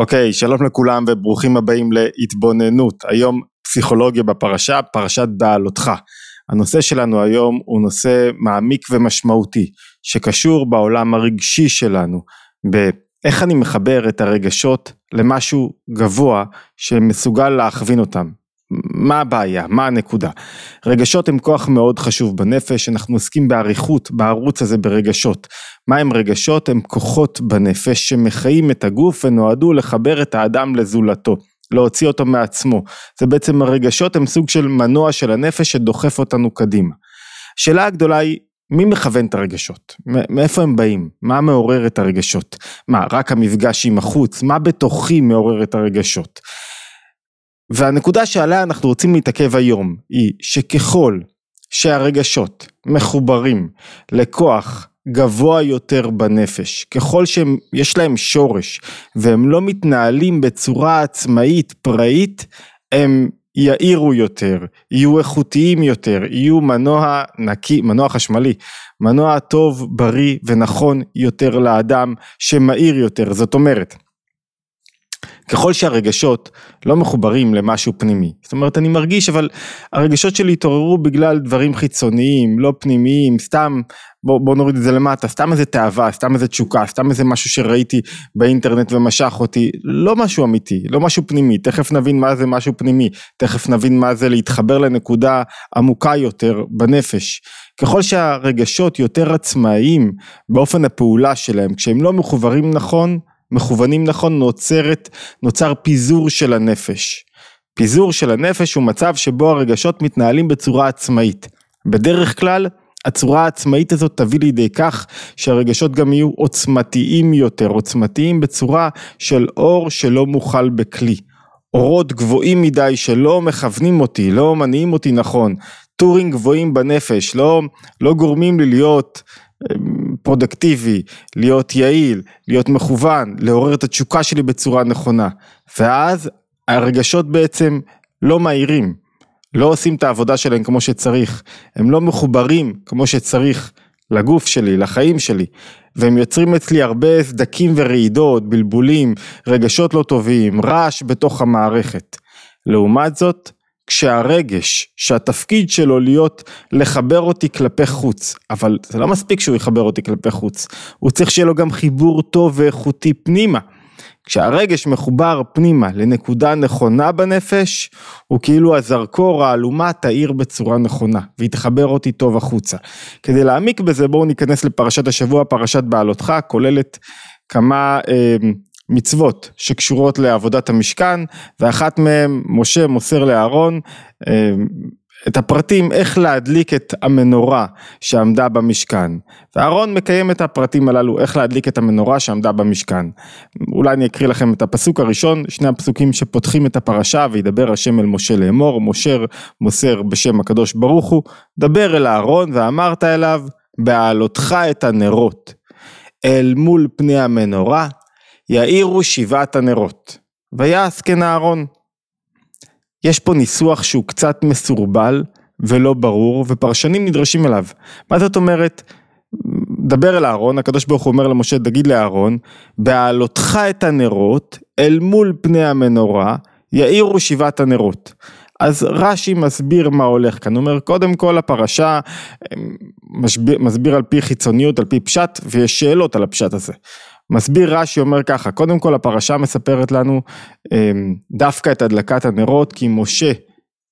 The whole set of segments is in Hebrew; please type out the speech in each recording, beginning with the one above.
אוקיי, שלום לכולם וברוכים הבאים להתבוננות. היום פסיכולוגיה בפרשה, פרשת בעלותך. הנושא שלנו היום הוא נושא מעמיק ומשמעותי, שקשור בעולם הרגשי שלנו, באיך אני מחבר את הרגשות למשהו גבוה שמסוגל להכווין אותם. מה הבעיה? מה הנקודה? רגשות הם כוח מאוד חשוב בנפש, אנחנו עוסקים באריכות בערוץ הזה ברגשות. מה הם רגשות? הם כוחות בנפש שמחיים את הגוף ונועדו לחבר את האדם לזולתו. להוציא אותו מעצמו. זה בעצם הרגשות הם סוג של מנוע של הנפש שדוחף אותנו קדימה. השאלה הגדולה היא מי מכוון את הרגשות? מאיפה הם באים? מה מעורר את הרגשות? מה, רק המפגש עם החוץ? מה בתוכי מעורר את הרגשות? והנקודה שעליה אנחנו רוצים להתעכב היום היא שככל שהרגשות מחוברים לכוח גבוה יותר בנפש, ככל שיש להם שורש והם לא מתנהלים בצורה עצמאית פראית, הם יאירו יותר, יהיו איכותיים יותר, יהיו מנוע נקי, מנוע חשמלי, מנוע טוב, בריא ונכון יותר לאדם, שמאיר יותר, זאת אומרת ככל שהרגשות לא מחוברים למשהו פנימי, זאת אומרת אני מרגיש אבל הרגשות שלי התעוררו בגלל דברים חיצוניים, לא פנימיים, סתם בוא, בוא נוריד את זה למטה, סתם איזה תאווה, סתם איזה תשוקה, סתם איזה משהו שראיתי באינטרנט ומשך אותי, לא משהו אמיתי, לא משהו פנימי, תכף נבין מה זה משהו פנימי, תכף נבין מה זה להתחבר לנקודה עמוקה יותר בנפש. ככל שהרגשות יותר עצמאיים באופן הפעולה שלהם, כשהם לא מחוברים נכון, מכוונים נכון נוצרת, נוצר פיזור של הנפש. פיזור של הנפש הוא מצב שבו הרגשות מתנהלים בצורה עצמאית. בדרך כלל הצורה העצמאית הזאת תביא לידי כך שהרגשות גם יהיו עוצמתיים יותר, עוצמתיים בצורה של אור שלא מוכל בכלי. אורות גבוהים מדי שלא מכוונים אותי, לא מניעים אותי נכון, טורים גבוהים בנפש, לא, לא גורמים לי להיות פרודקטיבי, להיות יעיל, להיות מכוון, לעורר את התשוקה שלי בצורה נכונה. ואז הרגשות בעצם לא מהירים, לא עושים את העבודה שלהם כמו שצריך, הם לא מחוברים כמו שצריך לגוף שלי, לחיים שלי, והם יוצרים אצלי הרבה סדקים ורעידות, בלבולים, רגשות לא טובים, רעש בתוך המערכת. לעומת זאת, כשהרגש שהתפקיד שלו להיות לחבר אותי כלפי חוץ אבל זה לא מספיק שהוא יחבר אותי כלפי חוץ הוא צריך שיהיה לו גם חיבור טוב ואיכותי פנימה. כשהרגש מחובר פנימה לנקודה נכונה בנפש הוא כאילו הזרקור האלומה תאיר בצורה נכונה ויתחבר אותי טוב החוצה. כדי להעמיק בזה בואו ניכנס לפרשת השבוע פרשת בעלותך כוללת כמה אה, מצוות שקשורות לעבודת המשכן ואחת מהן משה מוסר לאהרון אה, את הפרטים איך להדליק את המנורה שעמדה במשכן. ואהרון מקיים את הפרטים הללו איך להדליק את המנורה שעמדה במשכן. אולי אני אקריא לכם את הפסוק הראשון שני הפסוקים שפותחים את הפרשה וידבר השם אל משה לאמור משה מוסר בשם הקדוש ברוך הוא דבר אל אהרון ואמרת אליו בהעלותך את הנרות אל מול פני המנורה יאירו שבעת הנרות, ויעש כן אהרון. יש פה ניסוח שהוא קצת מסורבל ולא ברור ופרשנים נדרשים אליו. מה זאת אומרת? דבר אל אהרון, הקדוש ברוך הוא אומר למשה תגיד לאהרון, בהעלותך את הנרות אל מול פני המנורה יאירו שבעת הנרות. אז רש"י מסביר מה הולך כאן, הוא אומר קודם כל הפרשה מסביר, מסביר על פי חיצוניות, על פי פשט ויש שאלות על הפשט הזה. מסביר רש"י אומר ככה, קודם כל הפרשה מספרת לנו אמ, דווקא את הדלקת הנרות כי משה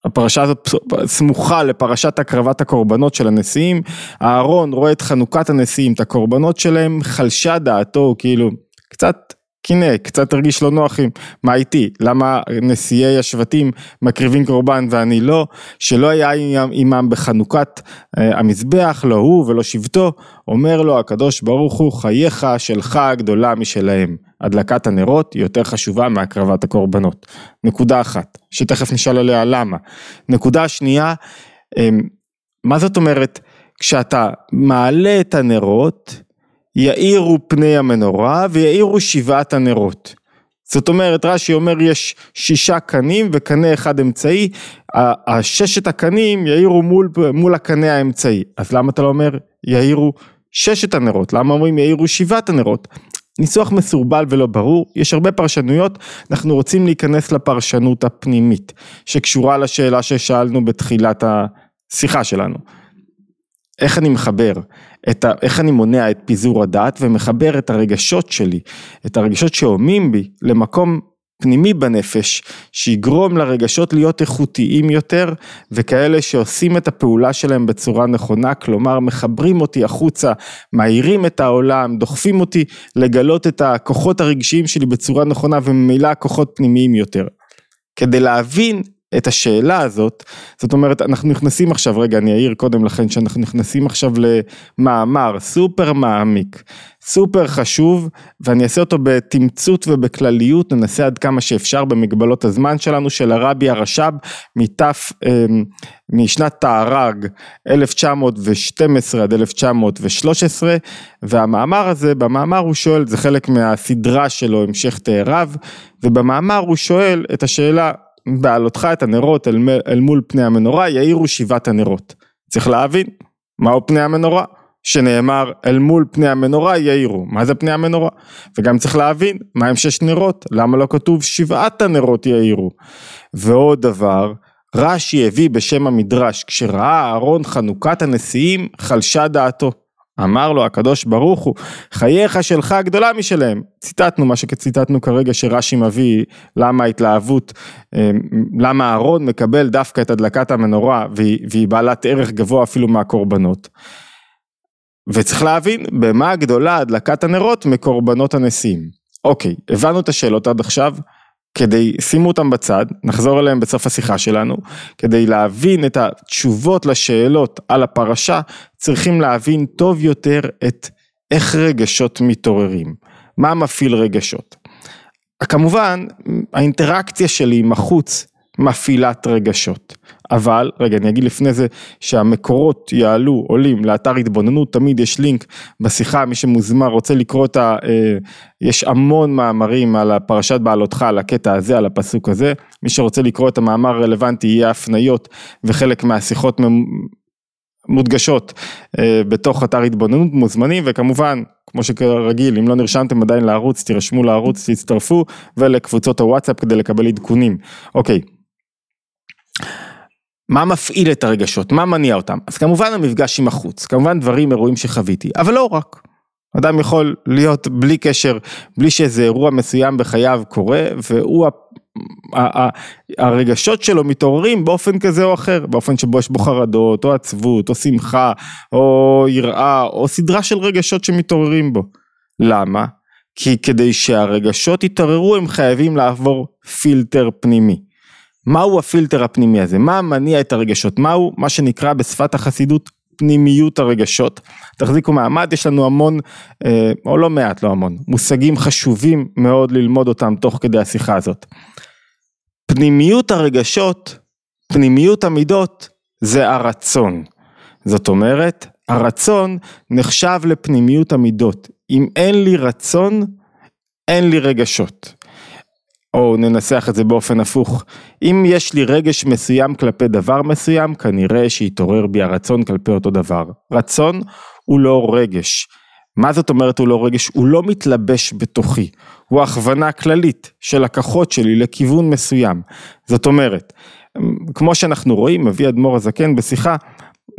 הפרשה הזאת סמוכה לפרשת הקרבת הקורבנות של הנשיאים, אהרון רואה את חנוכת הנשיאים, את הקורבנות שלהם, חלשה דעתו, כאילו, קצת קינא, קצת הרגיש לא נוח עם מה איתי, למה נשיאי השבטים מקריבים קורבן ואני לא, שלא היה עמם בחנוכת אה, המזבח, לא הוא ולא שבטו, אומר לו הקדוש ברוך הוא חייך שלך גדולה משלהם, הדלקת הנרות היא יותר חשובה מהקרבת הקורבנות. נקודה אחת, שתכף נשאל עליה למה. נקודה שנייה, אמ, מה זאת אומרת, כשאתה מעלה את הנרות, יאירו פני המנורה ויאירו שבעת הנרות. זאת אומרת רש"י אומר יש שישה קנים וקנה אחד אמצעי, הששת הקנים יאירו מול, מול הקנה האמצעי, אז למה אתה לא אומר יאירו ששת הנרות, למה אומרים יאירו שבעת הנרות? ניסוח מסורבל ולא ברור, יש הרבה פרשנויות, אנחנו רוצים להיכנס לפרשנות הפנימית, שקשורה לשאלה ששאלנו בתחילת השיחה שלנו. איך אני מחבר, ה, איך אני מונע את פיזור הדעת ומחבר את הרגשות שלי, את הרגשות שהומים בי למקום פנימי בנפש, שיגרום לרגשות להיות איכותיים יותר, וכאלה שעושים את הפעולה שלהם בצורה נכונה, כלומר מחברים אותי החוצה, מאירים את העולם, דוחפים אותי לגלות את הכוחות הרגשיים שלי בצורה נכונה, וממילא כוחות פנימיים יותר. כדי להבין את השאלה הזאת, זאת אומרת אנחנו נכנסים עכשיו, רגע אני אעיר קודם לכן שאנחנו נכנסים עכשיו למאמר סופר מעמיק, סופר חשוב ואני אעשה אותו בתמצות ובכלליות, ננסה עד כמה שאפשר במגבלות הזמן שלנו של הרבי הרש"ב מתף, אמ, משנת תערג 1912 עד 1913 והמאמר הזה, במאמר הוא שואל, זה חלק מהסדרה שלו המשך תאריו ובמאמר הוא שואל את השאלה בעלותך את הנרות אל, אל מול פני המנורה יאירו שבעת הנרות. צריך להבין מהו פני המנורה. שנאמר אל מול פני המנורה יאירו, מה זה פני המנורה? וגם צריך להבין מה הם שש נרות, למה לא כתוב שבעת הנרות יאירו? ועוד דבר, רש"י הביא בשם המדרש, כשראה אהרון חנוכת הנשיאים חלשה דעתו. אמר לו הקדוש ברוך הוא, חייך שלך גדולה משלהם. ציטטנו מה שציטטנו כרגע שרש"י מביא, למה ההתלהבות, אמ, למה אהרון מקבל דווקא את הדלקת המנורה והיא, והיא בעלת ערך גבוה אפילו מהקורבנות. וצריך להבין במה גדולה הדלקת הנרות מקורבנות הנשיאים. אוקיי, הבנו את השאלות עד עכשיו, כדי, שימו אותם בצד, נחזור אליהם בסוף השיחה שלנו, כדי להבין את התשובות לשאלות על הפרשה, צריכים להבין טוב יותר את איך רגשות מתעוררים, מה מפעיל רגשות. כמובן, האינטראקציה שלי עם החוץ מפעילת רגשות. אבל, רגע אני אגיד לפני זה שהמקורות יעלו, עולים לאתר התבוננות, תמיד יש לינק בשיחה, מי שמוזמר רוצה לקרוא את ה... אה, יש המון מאמרים על הפרשת בעלותך, על הקטע הזה, על הפסוק הזה, מי שרוצה לקרוא את המאמר הרלוונטי יהיה הפניות וחלק מהשיחות מודגשות אה, בתוך אתר התבוננות מוזמנים וכמובן כמו שכרגיל אם לא נרשמתם עדיין לערוץ תירשמו לערוץ תצטרפו ולקבוצות הוואטסאפ כדי לקבל עדכונים. אוקיי מה מפעיל את הרגשות, מה מניע אותם? אז כמובן המפגש עם החוץ, כמובן דברים, אירועים שחוויתי, אבל לא רק. אדם יכול להיות בלי קשר, בלי שאיזה אירוע מסוים בחייו קורה, והוא, הרגשות שלו מתעוררים באופן כזה או אחר, באופן שבו יש בו חרדות, או עצבות, או שמחה, או יראה, או סדרה של רגשות שמתעוררים בו. למה? כי כדי שהרגשות יתעוררו הם חייבים לעבור פילטר פנימי. מהו הפילטר הפנימי הזה? מה מניע את הרגשות? מהו מה שנקרא בשפת החסידות פנימיות הרגשות? תחזיקו מעמד, יש לנו המון, אה, או לא מעט, לא המון, מושגים חשובים מאוד ללמוד אותם תוך כדי השיחה הזאת. פנימיות הרגשות, פנימיות המידות, זה הרצון. זאת אומרת, הרצון נחשב לפנימיות המידות. אם אין לי רצון, אין לי רגשות. או ננסח את זה באופן הפוך, אם יש לי רגש מסוים כלפי דבר מסוים, כנראה שיתעורר בי הרצון כלפי אותו דבר. רצון הוא לא רגש. מה זאת אומרת הוא לא רגש? הוא לא מתלבש בתוכי, הוא הכוונה כללית של הכוחות שלי לכיוון מסוים. זאת אומרת, כמו שאנחנו רואים, מביא אדמו"ר הזקן בשיחה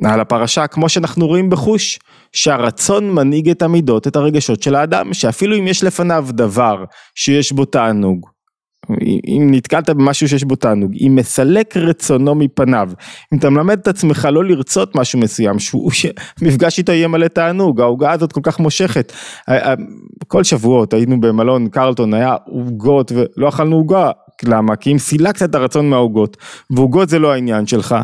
על הפרשה, כמו שאנחנו רואים בחוש, שהרצון מנהיג את המידות, את הרגשות של האדם, שאפילו אם יש לפניו דבר שיש בו תענוג, אם נתקלת במשהו שיש בו תענוג, אם מסלק רצונו מפניו, אם אתה מלמד את עצמך לא לרצות משהו מסוים, שמפגש איתו יהיה מלא תענוג, העוגה הזאת כל כך מושכת. כל שבועות היינו במלון קרלטון, היה עוגות ולא אכלנו עוגה, למה? כי אם סילקת את הרצון מהעוגות, ועוגות זה לא העניין שלך,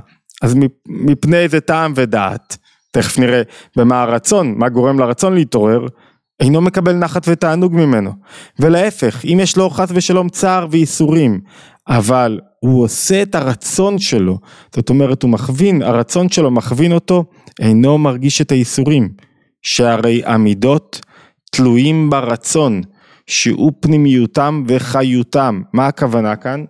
אז מפני איזה טעם ודעת, תכף נראה במה הרצון, מה גורם לרצון להתעורר. אינו מקבל נחת ותענוג ממנו. ולהפך, אם יש לו חס ושלום צער וייסורים, אבל הוא עושה את הרצון שלו, זאת אומרת הוא מכווין, הרצון שלו מכווין אותו, אינו מרגיש את הייסורים. שהרי המידות תלויים ברצון, שהוא פנימיותם וחיותם. מה הכוונה כאן?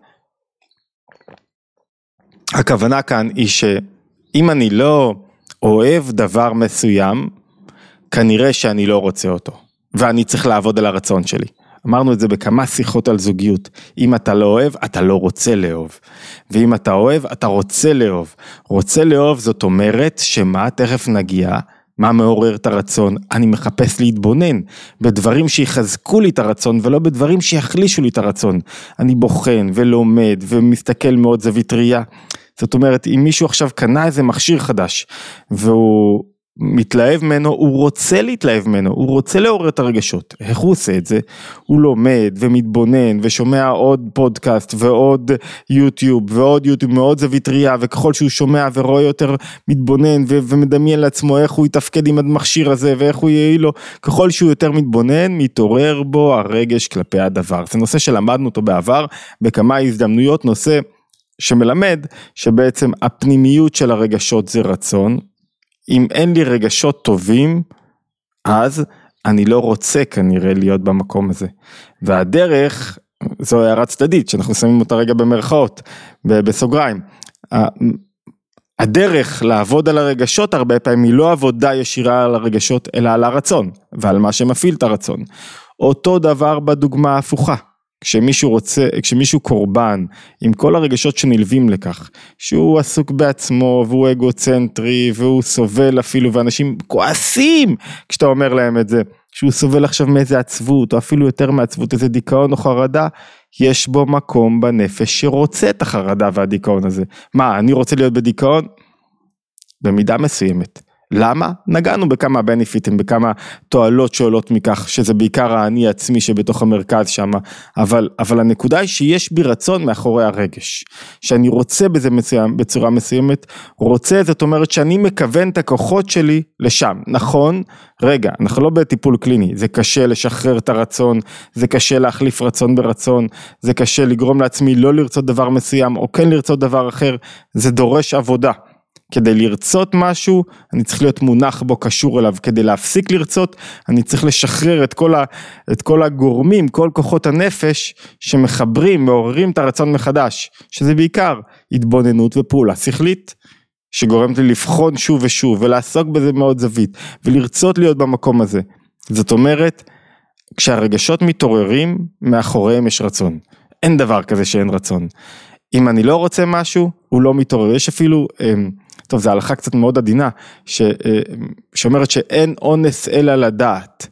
הכוונה כאן היא שאם אני לא אוהב דבר מסוים, כנראה שאני לא רוצה אותו. ואני צריך לעבוד על הרצון שלי. אמרנו את זה בכמה שיחות על זוגיות, אם אתה לא אוהב, אתה לא רוצה לאהוב. ואם אתה אוהב, אתה רוצה לאהוב. רוצה לאהוב זאת אומרת שמה, תכף נגיע, מה מעורר את הרצון? אני מחפש להתבונן בדברים שיחזקו לי את הרצון ולא בדברים שיחלישו לי את הרצון. אני בוחן ולומד ומסתכל מאוד זווית ראייה. זאת אומרת, אם מישהו עכשיו קנה איזה מכשיר חדש והוא מתלהב ממנו, הוא רוצה להתלהב ממנו, הוא רוצה לעורר את הרגשות. איך הוא עושה את זה? הוא לומד ומתבונן ושומע עוד פודקאסט ועוד יוטיוב ועוד יוטיוב מאוד זווית ראייה וככל שהוא שומע ורואה יותר מתבונן ו- ומדמיין לעצמו איך הוא יתפקד עם המכשיר הזה ואיך הוא יהיה לו, ככל שהוא יותר מתבונן מתעורר בו הרגש כלפי הדבר. זה נושא שלמדנו אותו בעבר בכמה הזדמנויות, נושא שמלמד שבעצם הפנימיות של הרגשות זה רצון, אם אין לי רגשות טובים, אז אני לא רוצה כנראה להיות במקום הזה. והדרך, זו הערה צדדית שאנחנו שמים אותה רגע במרכאות, בסוגריים. הדרך לעבוד על הרגשות הרבה פעמים היא לא עבודה ישירה על הרגשות אלא על הרצון ועל מה שמפעיל את הרצון. אותו דבר בדוגמה ההפוכה. כשמישהו רוצה, כשמישהו קורבן עם כל הרגשות שנלווים לכך, שהוא עסוק בעצמו והוא אגוצנטרי והוא סובל אפילו ואנשים כועסים כשאתה אומר להם את זה, שהוא סובל עכשיו מאיזה עצבות או אפילו יותר מעצבות, איזה דיכאון או חרדה, יש בו מקום בנפש שרוצה את החרדה והדיכאון הזה. מה, אני רוצה להיות בדיכאון? במידה מסוימת. למה? נגענו בכמה בנפיטים, בכמה תועלות שעולות מכך, שזה בעיקר האני עצמי שבתוך המרכז שם, אבל, אבל הנקודה היא שיש בי רצון מאחורי הרגש, שאני רוצה בזה מסוים, בצורה מסוימת, רוצה זאת אומרת שאני מכוון את הכוחות שלי לשם, נכון? רגע, אנחנו לא בטיפול קליני, זה קשה לשחרר את הרצון, זה קשה להחליף רצון ברצון, זה קשה לגרום לעצמי לא לרצות דבר מסוים או כן לרצות דבר אחר, זה דורש עבודה. כדי לרצות משהו, אני צריך להיות מונח בו, קשור אליו. כדי להפסיק לרצות, אני צריך לשחרר את כל, ה, את כל הגורמים, כל כוחות הנפש שמחברים, מעוררים את הרצון מחדש, שזה בעיקר התבוננות ופעולה שכלית. שגורמת לי לבחון שוב ושוב ולעסוק בזה מאוד זווית ולרצות להיות במקום הזה. זאת אומרת, כשהרגשות מתעוררים, מאחוריהם יש רצון. אין דבר כזה שאין רצון. אם אני לא רוצה משהו, הוא לא מתעורר. יש אפילו אמ, טוב, זו הלכה קצת מאוד עדינה, ש, אה, שאומרת שאין אונס אלא לדעת.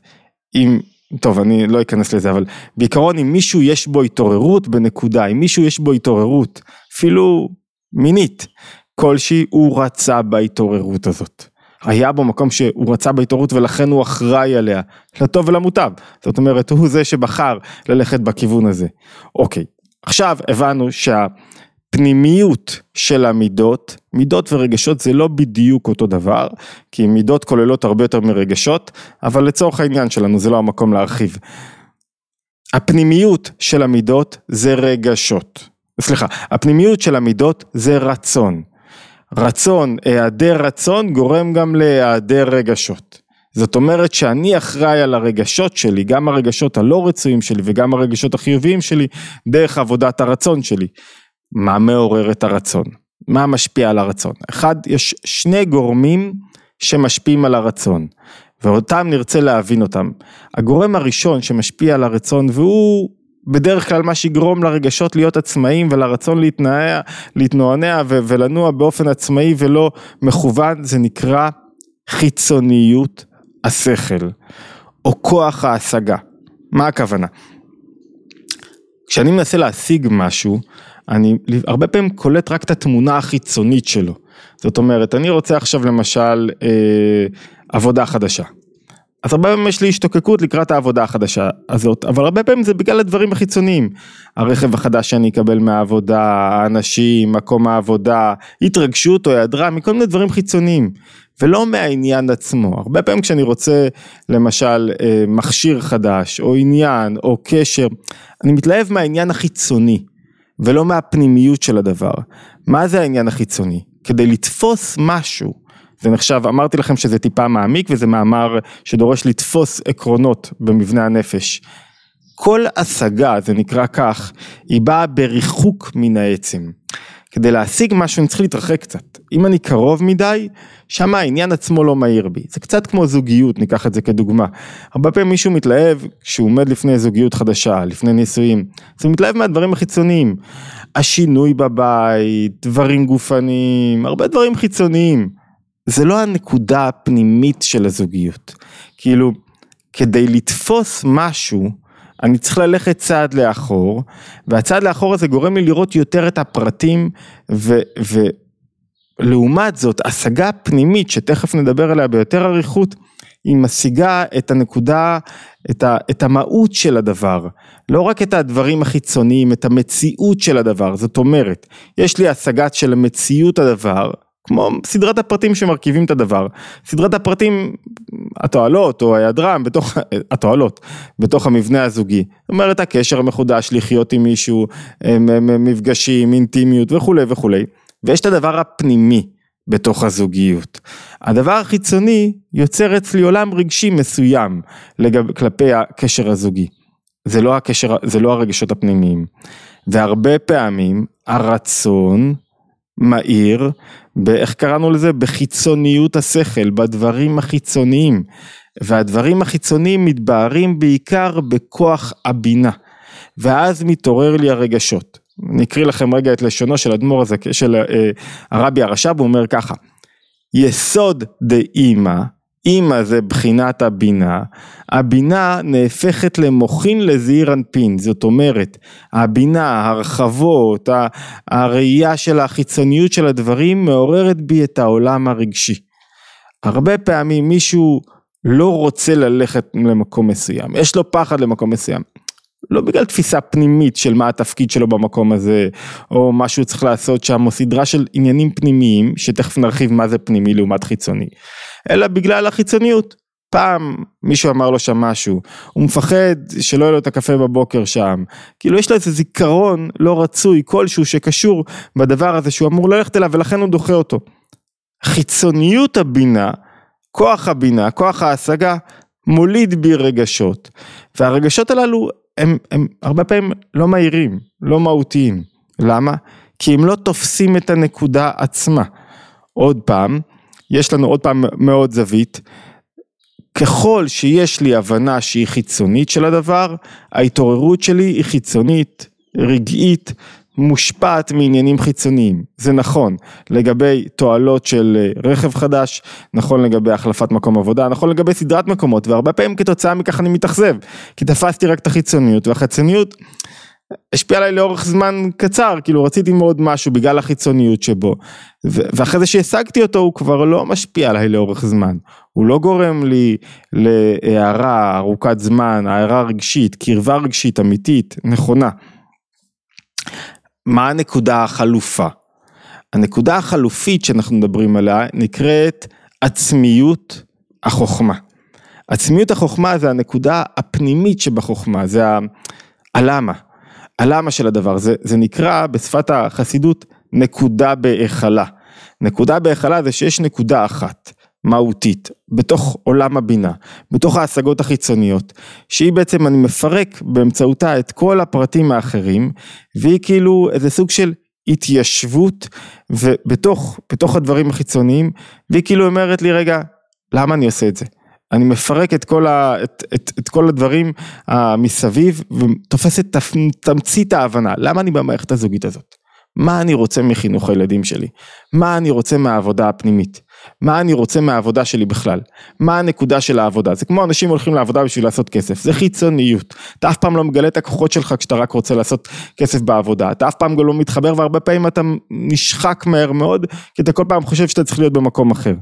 אם, טוב, אני לא אכנס לזה, אבל בעיקרון אם מישהו יש בו התעוררות בנקודה, אם מישהו יש בו התעוררות, אפילו מינית, כלשהי, הוא רצה בהתעוררות הזאת. היה בו מקום שהוא רצה בהתעוררות ולכן הוא אחראי עליה, לטוב ולמוטב. זאת אומרת, הוא זה שבחר ללכת בכיוון הזה. אוקיי, עכשיו הבנו שה... פנימיות של המידות, מידות ורגשות זה לא בדיוק אותו דבר, כי מידות כוללות הרבה יותר מרגשות, אבל לצורך העניין שלנו זה לא המקום להרחיב. הפנימיות של המידות זה רגשות, סליחה, הפנימיות של המידות זה רצון. רצון, היעדר רצון גורם גם להיעדר רגשות. זאת אומרת שאני אחראי על הרגשות שלי, גם הרגשות הלא רצויים שלי וגם הרגשות החיוביים שלי, דרך עבודת הרצון שלי. מה מעורר את הרצון? מה משפיע על הרצון? אחד, יש שני גורמים שמשפיעים על הרצון, ואותם נרצה להבין אותם. הגורם הראשון שמשפיע על הרצון, והוא בדרך כלל מה שיגרום לרגשות להיות עצמאיים ולרצון להתנעע, להתנוענע ולנוע באופן עצמאי ולא מכוון, זה נקרא חיצוניות השכל, או כוח ההשגה. מה הכוונה? כשאני מנסה להשיג משהו, אני הרבה פעמים קולט רק את התמונה החיצונית שלו. זאת אומרת, אני רוצה עכשיו למשל אה, עבודה חדשה. אז הרבה פעמים יש לי השתוקקות לקראת העבודה החדשה הזאת, אבל הרבה פעמים זה בגלל הדברים החיצוניים. הרכב החדש שאני אקבל מהעבודה, האנשים, מקום העבודה, התרגשות או היעדרה, מכל מיני דברים חיצוניים, ולא מהעניין עצמו. הרבה פעמים כשאני רוצה למשל אה, מכשיר חדש, או עניין, או קשר, אני מתלהב מהעניין החיצוני. ולא מהפנימיות של הדבר. מה זה העניין החיצוני? כדי לתפוס משהו, זה נחשב, אמרתי לכם שזה טיפה מעמיק וזה מאמר שדורש לתפוס עקרונות במבנה הנפש. כל השגה, זה נקרא כך, היא באה בריחוק מן העצם. כדי להשיג משהו אני צריך להתרחק קצת. אם אני קרוב מדי, שם העניין עצמו לא מהיר בי. זה קצת כמו זוגיות, ניקח את זה כדוגמה. הרבה פעמים מישהו מתלהב כשהוא עומד לפני זוגיות חדשה, לפני נישואים. אז הוא מתלהב מהדברים החיצוניים. השינוי בבית, דברים גופניים, הרבה דברים חיצוניים. זה לא הנקודה הפנימית של הזוגיות. כאילו, כדי לתפוס משהו, אני צריך ללכת צעד לאחור, והצעד לאחור הזה גורם לי לראות יותר את הפרטים, ו, ולעומת זאת, השגה פנימית, שתכף נדבר עליה ביותר אריכות, היא משיגה את הנקודה, את, ה, את המהות של הדבר, לא רק את הדברים החיצוניים, את המציאות של הדבר, זאת אומרת, יש לי השגת של מציאות הדבר, כמו סדרת הפרטים שמרכיבים את הדבר, סדרת הפרטים, התועלות או ההיעדרם בתוך, התועלות, בתוך המבנה הזוגי, זאת אומרת הקשר המחודש, לחיות עם מישהו, מפגשים, אינטימיות וכולי וכולי, ויש את הדבר הפנימי בתוך הזוגיות. הדבר החיצוני יוצר אצלי עולם רגשי מסוים לגב, כלפי הקשר הזוגי, זה לא הקשר, זה לא הרגשות הפנימיים, והרבה פעמים הרצון מהיר, איך קראנו לזה? בחיצוניות השכל, בדברים החיצוניים. והדברים החיצוניים מתבהרים בעיקר בכוח הבינה. ואז מתעורר לי הרגשות. אני אקריא לכם רגע את לשונו של אדמו"ר הזה, של אה, הרבי הרש"ב, הוא אומר ככה: יסוד דאימא אימא זה בחינת הבינה, הבינה נהפכת למוחין לזעיר אנפין, זאת אומרת, הבינה, הרחבות, הראייה של החיצוניות של הדברים מעוררת בי את העולם הרגשי. הרבה פעמים מישהו לא רוצה ללכת למקום מסוים, יש לו פחד למקום מסוים. לא בגלל תפיסה פנימית של מה התפקיד שלו במקום הזה, או מה שהוא צריך לעשות שם, או סדרה של עניינים פנימיים, שתכף נרחיב מה זה פנימי לעומת חיצוני, אלא בגלל החיצוניות. פעם מישהו אמר לו שם משהו, הוא מפחד שלא יהיה לו את הקפה בבוקר שם, כאילו יש לו איזה זיכרון לא רצוי כלשהו שקשור בדבר הזה שהוא אמור ללכת אליו ולכן הוא דוחה אותו. חיצוניות הבינה, כוח הבינה, כוח ההשגה, מוליד בי רגשות, והרגשות הללו הם, הם הרבה פעמים לא מהירים, לא מהותיים. למה? כי הם לא תופסים את הנקודה עצמה. עוד פעם, יש לנו עוד פעם מאוד זווית, ככל שיש לי הבנה שהיא חיצונית של הדבר, ההתעוררות שלי היא חיצונית, רגעית, מושפעת מעניינים חיצוניים, זה נכון לגבי תועלות של אה, רכב חדש, נכון לגבי החלפת מקום עבודה, נכון לגבי סדרת מקומות, והרבה פעמים כתוצאה מכך אני מתאכזב, כי תפסתי רק את החיצוניות, והחיצוניות השפיעה עליי לאורך זמן קצר, כאילו רציתי מאוד משהו בגלל החיצוניות שבו, ואחרי זה שהשגתי אותו הוא כבר לא משפיע עליי לאורך זמן, הוא לא גורם לי להערה ארוכת זמן, הערה רגשית, קרבה רגשית אמיתית, נכונה. מה הנקודה החלופה? הנקודה החלופית שאנחנו מדברים עליה נקראת עצמיות החוכמה. עצמיות החוכמה זה הנקודה הפנימית שבחוכמה, זה הלמה, הלמה של הדבר, זה, זה נקרא בשפת החסידות נקודה בהיכלה. נקודה בהיכלה זה שיש נקודה אחת. מהותית, בתוך עולם הבינה, בתוך ההשגות החיצוניות, שהיא בעצם, אני מפרק באמצעותה את כל הפרטים האחרים, והיא כאילו איזה סוג של התיישבות ובתוך בתוך הדברים החיצוניים, והיא כאילו אומרת לי, רגע, למה אני עושה את זה? אני מפרק את כל, ה, את, את, את כל הדברים מסביב ותופס את תמצית ההבנה, למה אני במערכת הזוגית הזאת? מה אני רוצה מחינוך הילדים שלי? מה אני רוצה מהעבודה הפנימית? מה אני רוצה מהעבודה שלי בכלל? מה הנקודה של העבודה? זה כמו אנשים הולכים לעבודה בשביל לעשות כסף, זה חיצוניות. אתה אף פעם לא מגלה את הכוחות שלך כשאתה רק רוצה לעשות כסף בעבודה, אתה אף פעם לא מתחבר והרבה פעמים אתה נשחק מהר מאוד, כי אתה כל פעם חושב שאתה צריך להיות במקום אחר.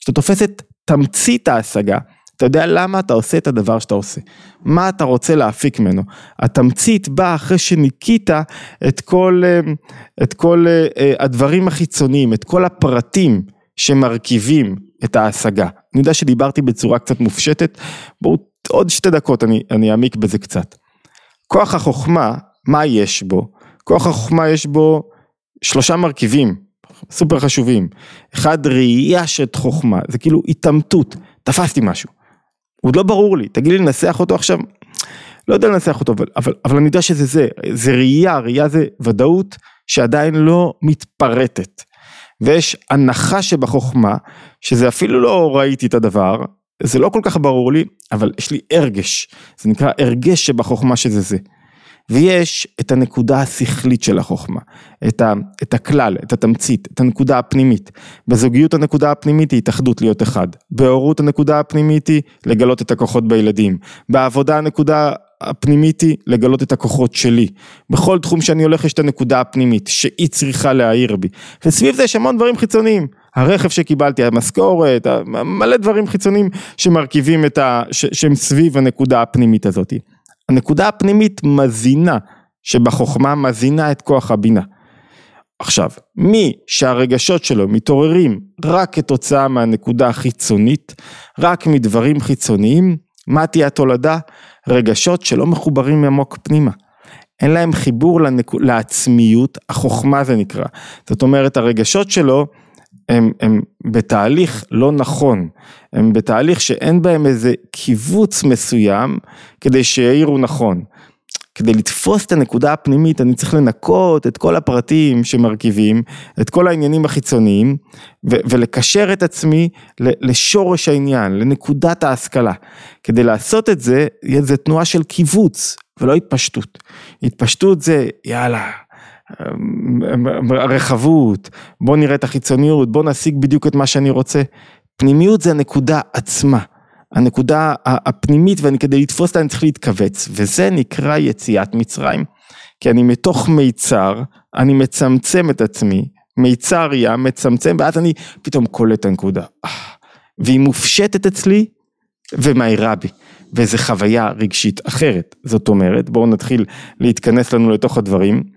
כשאתה תופס את תמצית ההשגה, אתה יודע למה אתה עושה את הדבר שאתה עושה, מה אתה רוצה להפיק ממנו. התמצית באה אחרי שניקית את כל, אה, את כל אה, אה, הדברים החיצוניים, את כל הפרטים שמרכיבים את ההשגה. אני יודע שדיברתי בצורה קצת מופשטת, בואו עוד שתי דקות אני, אני אעמיק בזה קצת. כוח החוכמה, מה יש בו? כוח החוכמה יש בו שלושה מרכיבים סופר חשובים. אחד, ראייה של חוכמה, זה כאילו התעמתות, תפסתי משהו. הוא עוד לא ברור לי, תגיד לי לנסח אותו עכשיו, לא יודע לנסח אותו, אבל, אבל, אבל אני יודע שזה זה, זה ראייה, ראייה זה ודאות שעדיין לא מתפרטת. ויש הנחה שבחוכמה, שזה אפילו לא ראיתי את הדבר, זה לא כל כך ברור לי, אבל יש לי הרגש, זה נקרא הרגש שבחוכמה שזה זה. ויש את הנקודה השכלית של החוכמה, את, ה, את הכלל, את התמצית, את הנקודה הפנימית. בזוגיות הנקודה הפנימית היא התאחדות להיות אחד. בהורות הנקודה הפנימית היא לגלות את הכוחות בילדים. בעבודה הנקודה הפנימית היא לגלות את הכוחות שלי. בכל תחום שאני הולך יש את הנקודה הפנימית שהיא צריכה להעיר בי. וסביב זה יש המון דברים חיצוניים. הרכב שקיבלתי, המשכורת, מלא דברים חיצוניים שמרכיבים את ה... ש... שהם סביב הנקודה הפנימית הזאת. הנקודה הפנימית מזינה, שבחוכמה מזינה את כוח הבינה. עכשיו, מי שהרגשות שלו מתעוררים רק כתוצאה מהנקודה החיצונית, רק מדברים חיצוניים, מה תהיה התולדה? רגשות שלא מחוברים עמוק פנימה. אין להם חיבור לנק... לעצמיות, החוכמה זה נקרא. זאת אומרת, הרגשות שלו הם, הם בתהליך לא נכון, הם בתהליך שאין בהם איזה קיבוץ מסוים כדי שיעירו נכון. כדי לתפוס את הנקודה הפנימית אני צריך לנקות את כל הפרטים שמרכיבים, את כל העניינים החיצוניים ו- ולקשר את עצמי לשורש העניין, לנקודת ההשכלה. כדי לעשות את זה, זה תנועה של קיבוץ ולא התפשטות. התפשטות זה יאללה. רחבות, בוא נראה את החיצוניות, בוא נשיג בדיוק את מה שאני רוצה. פנימיות זה הנקודה עצמה, הנקודה הפנימית ואני כדי לתפוס אותה אני צריך להתכווץ, וזה נקרא יציאת מצרים. כי אני מתוך מיצר, אני מצמצם את עצמי, מיצר ים, מצמצם, ואז אני פתאום קולט את הנקודה. והיא מופשטת אצלי ומאירה בי. וזו חוויה רגשית אחרת. זאת אומרת, בואו נתחיל להתכנס לנו לתוך הדברים.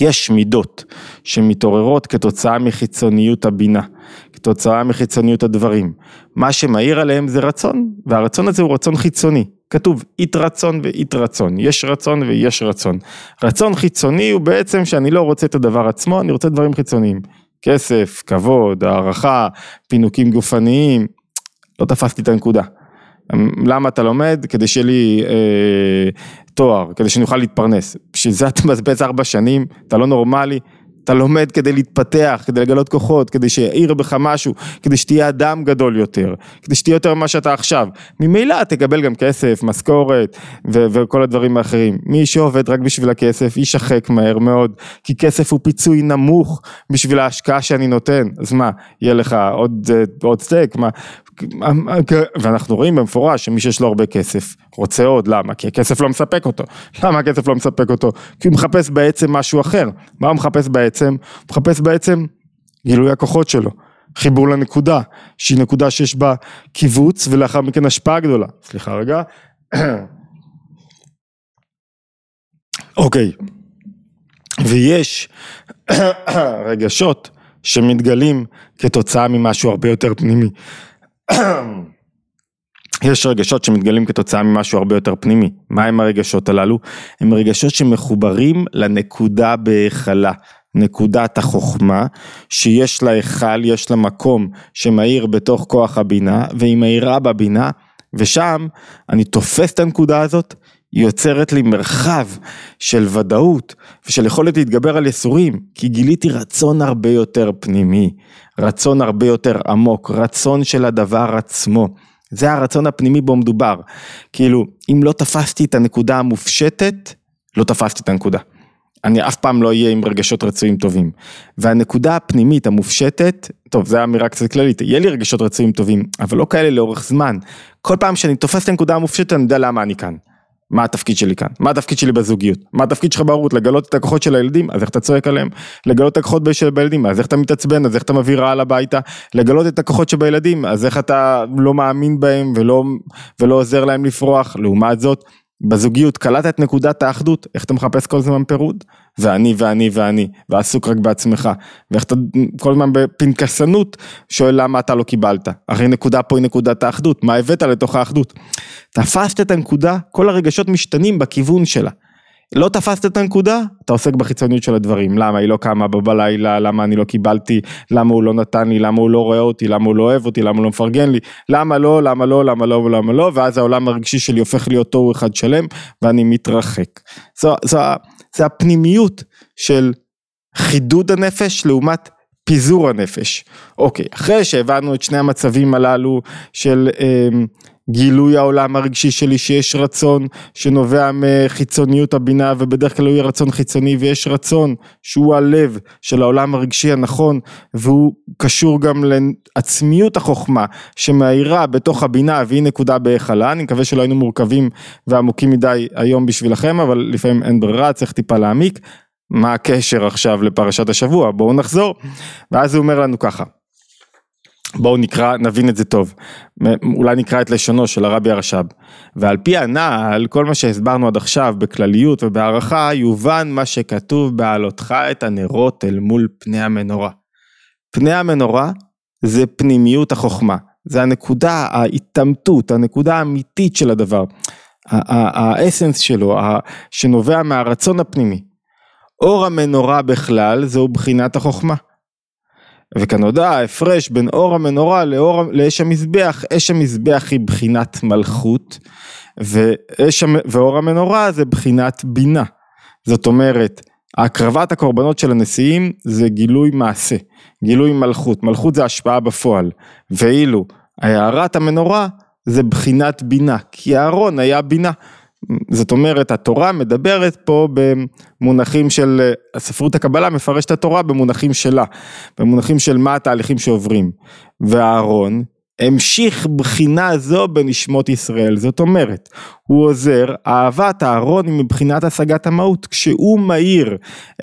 יש מידות שמתעוררות כתוצאה מחיצוניות הבינה, כתוצאה מחיצוניות הדברים. מה שמאיר עליהם זה רצון, והרצון הזה הוא רצון חיצוני. כתוב אית רצון ואית רצון, יש רצון ויש רצון. רצון חיצוני הוא בעצם שאני לא רוצה את הדבר עצמו, אני רוצה דברים חיצוניים. כסף, כבוד, הערכה, פינוקים גופניים, לא תפסתי את הנקודה. למה אתה לומד? כדי שיהיה לי אה, תואר, כדי שאני אוכל להתפרנס. בשביל זה אתה מבזבז ארבע שנים, אתה לא נורמלי, אתה לומד כדי להתפתח, כדי לגלות כוחות, כדי שיעיר בך משהו, כדי שתהיה אדם גדול יותר, כדי שתהיה יותר ממה שאתה עכשיו. ממילא תקבל גם כסף, משכורת ו- וכל הדברים האחרים. מי שעובד רק בשביל הכסף יישחק מהר מאוד, כי כסף הוא פיצוי נמוך בשביל ההשקעה שאני נותן. אז מה, יהיה לך עוד, עוד סטייק? מה? ואנחנו רואים במפורש שמי שיש לו הרבה כסף רוצה עוד, למה? כי הכסף לא מספק אותו. למה הכסף לא מספק אותו? כי הוא מחפש בעצם משהו אחר. מה הוא מחפש בעצם? הוא מחפש בעצם גילוי הכוחות שלו. חיבור לנקודה, שהיא נקודה שיש בה קיבוץ ולאחר מכן השפעה גדולה. סליחה רגע. אוקיי. ויש רגשות שמתגלים כתוצאה ממשהו הרבה יותר פנימי. יש רגשות שמתגלים כתוצאה ממשהו הרבה יותר פנימי. מה הם הרגשות הללו? הם רגשות שמחוברים לנקודה בהיכלה, נקודת החוכמה, שיש לה היכל, יש לה מקום שמאיר בתוך כוח הבינה, והיא מאירה בבינה, ושם אני תופס את הנקודה הזאת, היא יוצרת לי מרחב של ודאות ושל יכולת להתגבר על יסורים, כי גיליתי רצון הרבה יותר פנימי, רצון הרבה יותר עמוק, רצון של הדבר עצמו. זה הרצון הפנימי בו מדובר. כאילו, אם לא תפסתי את הנקודה המופשטת, לא תפסתי את הנקודה. אני אף פעם לא אהיה עם רגשות רצויים טובים. והנקודה הפנימית המופשטת, טוב, זו אמירה קצת כללית, יהיה לי רגשות רצויים טובים, אבל לא כאלה לאורך זמן. כל פעם שאני תופס את הנקודה המופשטת, אני יודע למה אני כאן. מה התפקיד שלי כאן? מה התפקיד שלי בזוגיות? מה התפקיד שלך בהורות? לגלות את הכוחות של הילדים? אז איך אתה צועק עליהם? לגלות את הכוחות של הילדים? אז איך אתה מתעצבן? אז איך אתה מביא רעל הביתה? לגלות את הכוחות שבילדים? אז איך אתה לא מאמין בהם ולא, ולא עוזר להם לפרוח? לעומת זאת, בזוגיות קלטת את נקודת האחדות, איך אתה מחפש כל זמן פירוד? ואני ואני ואני, ועסוק רק בעצמך, ואיך אתה כל הזמן בפנקסנות שואל למה אתה לא קיבלת, הרי נקודה פה היא נקודת האחדות, מה הבאת לתוך האחדות? תפסת את הנקודה, כל הרגשות משתנים בכיוון שלה. לא תפסת את הנקודה, אתה עוסק בחיצוניות של הדברים, למה היא לא קמה בלילה, למה אני לא קיבלתי, למה הוא לא נתן לי, למה הוא לא רואה אותי, למה הוא לא אוהב אותי, למה הוא לא מפרגן לי, למה לא, למה לא, למה לא? ולמה לא, ואז העולם הרגשי שלי הופך להיות תוהו אחד שלם, ואני מתרחק. זו, זו, זו הפנימיות של חידוד הנפש לעומת פיזור הנפש. אוקיי, אחרי שהבנו את שני המצבים הללו של אה, גילוי העולם הרגשי שלי שיש רצון שנובע מחיצוניות הבינה ובדרך כלל הוא יהיה רצון חיצוני ויש רצון שהוא הלב של העולם הרגשי הנכון והוא קשור גם לעצמיות החוכמה שמאירה בתוך הבינה והיא נקודה בהיכלה. אני מקווה שלא היינו מורכבים ועמוקים מדי היום בשבילכם אבל לפעמים אין ברירה צריך טיפה להעמיק. מה הקשר עכשיו לפרשת השבוע? בואו נחזור. ואז הוא אומר לנו ככה בואו נקרא, נבין את זה טוב. אולי נקרא את לשונו של הרבי הרש"ב. ועל פי הנעל, כל מה שהסברנו עד עכשיו בכלליות ובהערכה, יובן מה שכתוב בעלותך את הנרות אל מול פני המנורה. פני המנורה זה פנימיות החוכמה. זה הנקודה, ההתעמתות, הנקודה האמיתית של הדבר. האסנס שלו, שנובע מהרצון הפנימי. אור המנורה בכלל זהו בחינת החוכמה. וכנודע ההפרש בין אור המנורה לאור, לאש המזבח, אש המזבח היא בחינת מלכות ואש, ואור המנורה זה בחינת בינה. זאת אומרת, הקרבת הקורבנות של הנשיאים זה גילוי מעשה, גילוי מלכות, מלכות זה השפעה בפועל, ואילו הערת המנורה זה בחינת בינה, כי אהרון היה בינה. זאת אומרת התורה מדברת פה במונחים של, הספרות הקבלה מפרשת התורה במונחים שלה, במונחים של מה התהליכים שעוברים. ואהרון המשיך בחינה זו בנשמות ישראל, זאת אומרת, הוא עוזר, אהבת אהרון היא מבחינת השגת המהות, כשהוא מאיר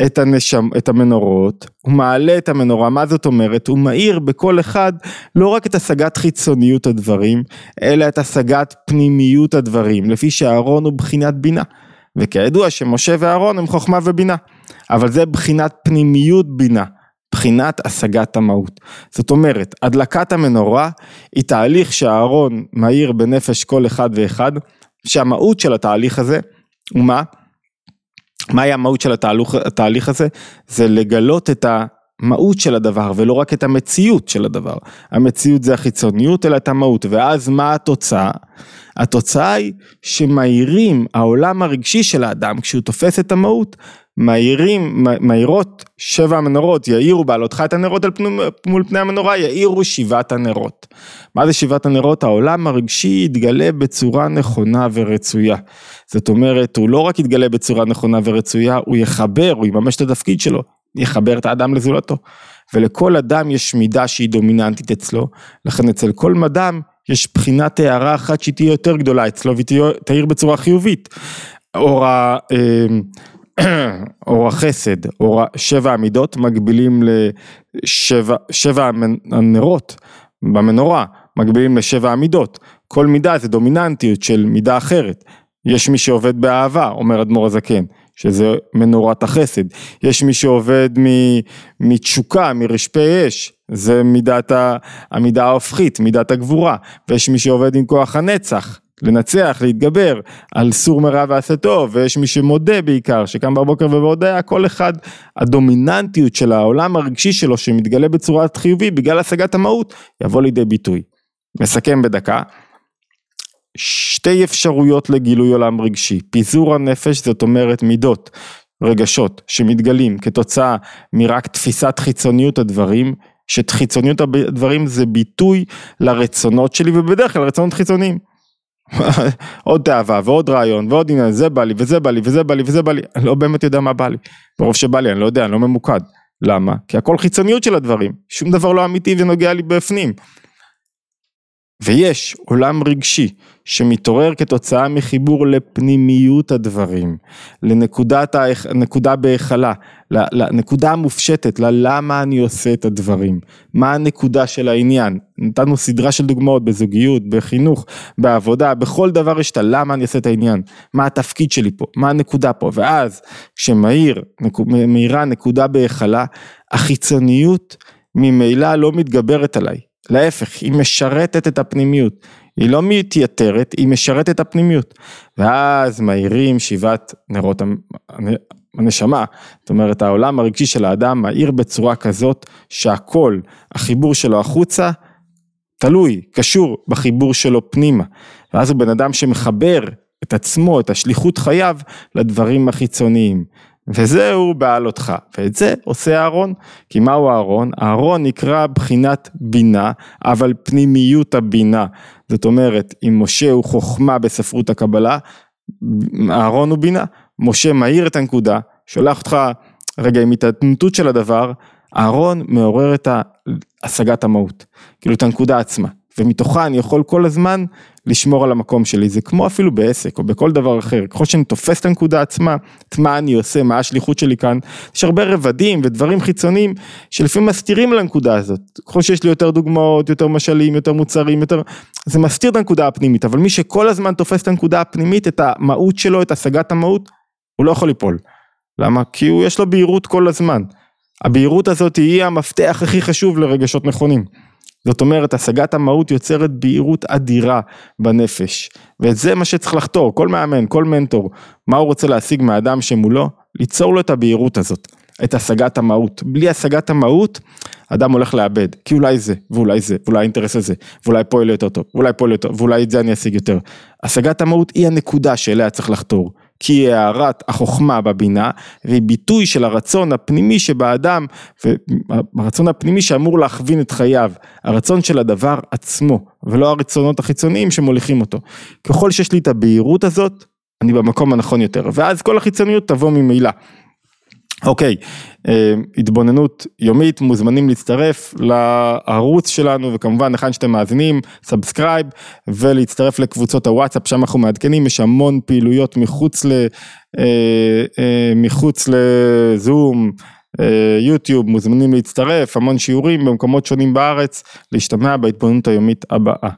את, הנשם, את המנורות, הוא מעלה את המנורה, מה זאת אומרת? הוא מאיר בכל אחד לא רק את השגת חיצוניות הדברים, אלא את השגת פנימיות הדברים, לפי שאהרון הוא בחינת בינה, וכידוע שמשה ואהרון הם חוכמה ובינה, אבל זה בחינת פנימיות בינה. בחינת השגת המהות. זאת אומרת, הדלקת המנורה היא תהליך שהארון מאיר בנפש כל אחד ואחד, שהמהות של התהליך הזה הוא מה? מהי המהות של התהליך, התהליך הזה? זה לגלות את המהות של הדבר ולא רק את המציאות של הדבר. המציאות זה החיצוניות אלא את המהות ואז מה התוצאה? התוצאה היא שמאירים העולם הרגשי של האדם כשהוא תופס את המהות מאירים, מאירות שבע המנורות, יאירו בעלותך את הנרות על פנו, מול פני המנורה, יאירו שבעת הנרות. מה זה שבעת הנרות? העולם הרגשי יתגלה בצורה נכונה ורצויה. זאת אומרת, הוא לא רק יתגלה בצורה נכונה ורצויה, הוא יחבר, הוא יממש את התפקיד שלו, יחבר את האדם לזולתו. ולכל אדם יש מידה שהיא דומיננטית אצלו, לכן אצל כל אדם יש בחינת הערה אחת שהיא תהיה יותר גדולה אצלו והיא תאיר בצורה חיובית. אור ה... אה, אור החסד, אור שבע המידות מקבילים לשבע שבע הנרות במנורה, מקבילים לשבע המידות, כל מידה זה דומיננטיות של מידה אחרת, יש מי שעובד באהבה, אומר אדמו"ר הזקן, שזה מנורת החסד, יש מי שעובד מתשוקה, מרשפי אש, זה מידת המידה ההופכית, מידת הגבורה, ויש מי שעובד עם כוח הנצח, לנצח, להתגבר על סור מרע ועשה טוב, ויש מי שמודה בעיקר, שקם בבוקר ומודה, כל אחד, הדומיננטיות של העולם הרגשי שלו שמתגלה בצורה חיובית בגלל השגת המהות, יבוא לידי ביטוי. מסכם בדקה, שתי אפשרויות לגילוי עולם רגשי, פיזור הנפש זאת אומרת מידות, רגשות שמתגלים כתוצאה מרק תפיסת חיצוניות הדברים, שחיצוניות הדברים זה ביטוי לרצונות שלי ובדרך כלל רצונות חיצוניים. עוד תאווה ועוד רעיון ועוד עניין, זה בא לי וזה בא לי וזה בא לי וזה בא לי, אני לא באמת יודע מה בא לי. ברוב שבא לי אני לא יודע, אני לא ממוקד. למה? כי הכל חיצוניות של הדברים, שום דבר לא אמיתי ונוגע לי בפנים. ויש עולם רגשי שמתעורר כתוצאה מחיבור לפנימיות הדברים, לנקודת הנקודה בהיכלה, לנקודה המופשטת, ללמה אני עושה את הדברים, מה הנקודה של העניין, נתנו סדרה של דוגמאות בזוגיות, בחינוך, בעבודה, בכל דבר יש את הלמה אני עושה את העניין, מה התפקיד שלי פה, מה הנקודה פה, ואז כשמאיר, מאירה נקודה בהיכלה, החיצוניות ממילא לא מתגברת עליי, להפך, היא משרתת את הפנימיות, היא לא מתייתרת, היא משרתת את הפנימיות. ואז מאירים שבעת נרות הנשמה, זאת אומרת העולם הרגשי של האדם מאיר בצורה כזאת שהכל, החיבור שלו החוצה, תלוי, קשור בחיבור שלו פנימה. ואז הוא בן אדם שמחבר את עצמו, את השליחות חייו, לדברים החיצוניים. וזהו בעלותך, ואת זה עושה אהרון, כי מהו אהרון? אהרון נקרא בחינת בינה, אבל פנימיות הבינה, זאת אומרת, אם משה הוא חוכמה בספרות הקבלה, אהרון הוא בינה, משה מאיר את הנקודה, שולח אותך רגע עם התעתנתות של הדבר, אהרון מעורר את השגת המהות, כאילו את הנקודה עצמה, ומתוכה אני יכול כל הזמן לשמור על המקום שלי, זה כמו אפילו בעסק או בכל דבר אחר, ככל שאני תופס את הנקודה עצמה, את מה אני עושה, מה השליחות שלי כאן, יש הרבה רבדים ודברים חיצוניים שלפעמים מסתירים על הנקודה הזאת, ככל שיש לי יותר דוגמאות, יותר משלים, יותר מוצרים, יותר, זה מסתיר את הנקודה הפנימית, אבל מי שכל הזמן תופס את הנקודה הפנימית, את המהות שלו, את השגת המהות, הוא לא יכול ליפול. למה? כי הוא יש לו בהירות כל הזמן. הבהירות הזאת היא המפתח הכי חשוב לרגשות נכונים. זאת אומרת, השגת המהות יוצרת בהירות אדירה בנפש. ואת זה מה שצריך לחתור, כל מאמן, כל מנטור, מה הוא רוצה להשיג מהאדם שמולו? ליצור לו את הבהירות הזאת, את השגת המהות. בלי השגת המהות, אדם הולך לאבד, כי אולי זה, ואולי זה, ואולי האינטרס הזה, ואולי פה יהיה יותר טוב, ואולי פה יהיה יותר, ואולי את זה אני אשיג יותר. השגת המהות היא הנקודה שאליה צריך לחתור. כי היא הארת החוכמה בבינה, והיא ביטוי של הרצון הפנימי שבאדם, והרצון הפנימי שאמור להכווין את חייו, הרצון של הדבר עצמו, ולא הרצונות החיצוניים שמוליכים אותו. ככל שיש לי את הבהירות הזאת, אני במקום הנכון יותר, ואז כל החיצוניות תבוא ממילא. אוקיי, אה, התבוננות יומית, מוזמנים להצטרף לערוץ שלנו וכמובן היכן שאתם מאזינים, subscribe ולהצטרף לקבוצות הוואטסאפ, שם אנחנו מעדכנים, יש המון פעילויות מחוץ, ל, אה, אה, מחוץ לזום, יוטיוב, מוזמנים להצטרף, המון שיעורים במקומות שונים בארץ, להשתמע בהתבוננות היומית הבאה.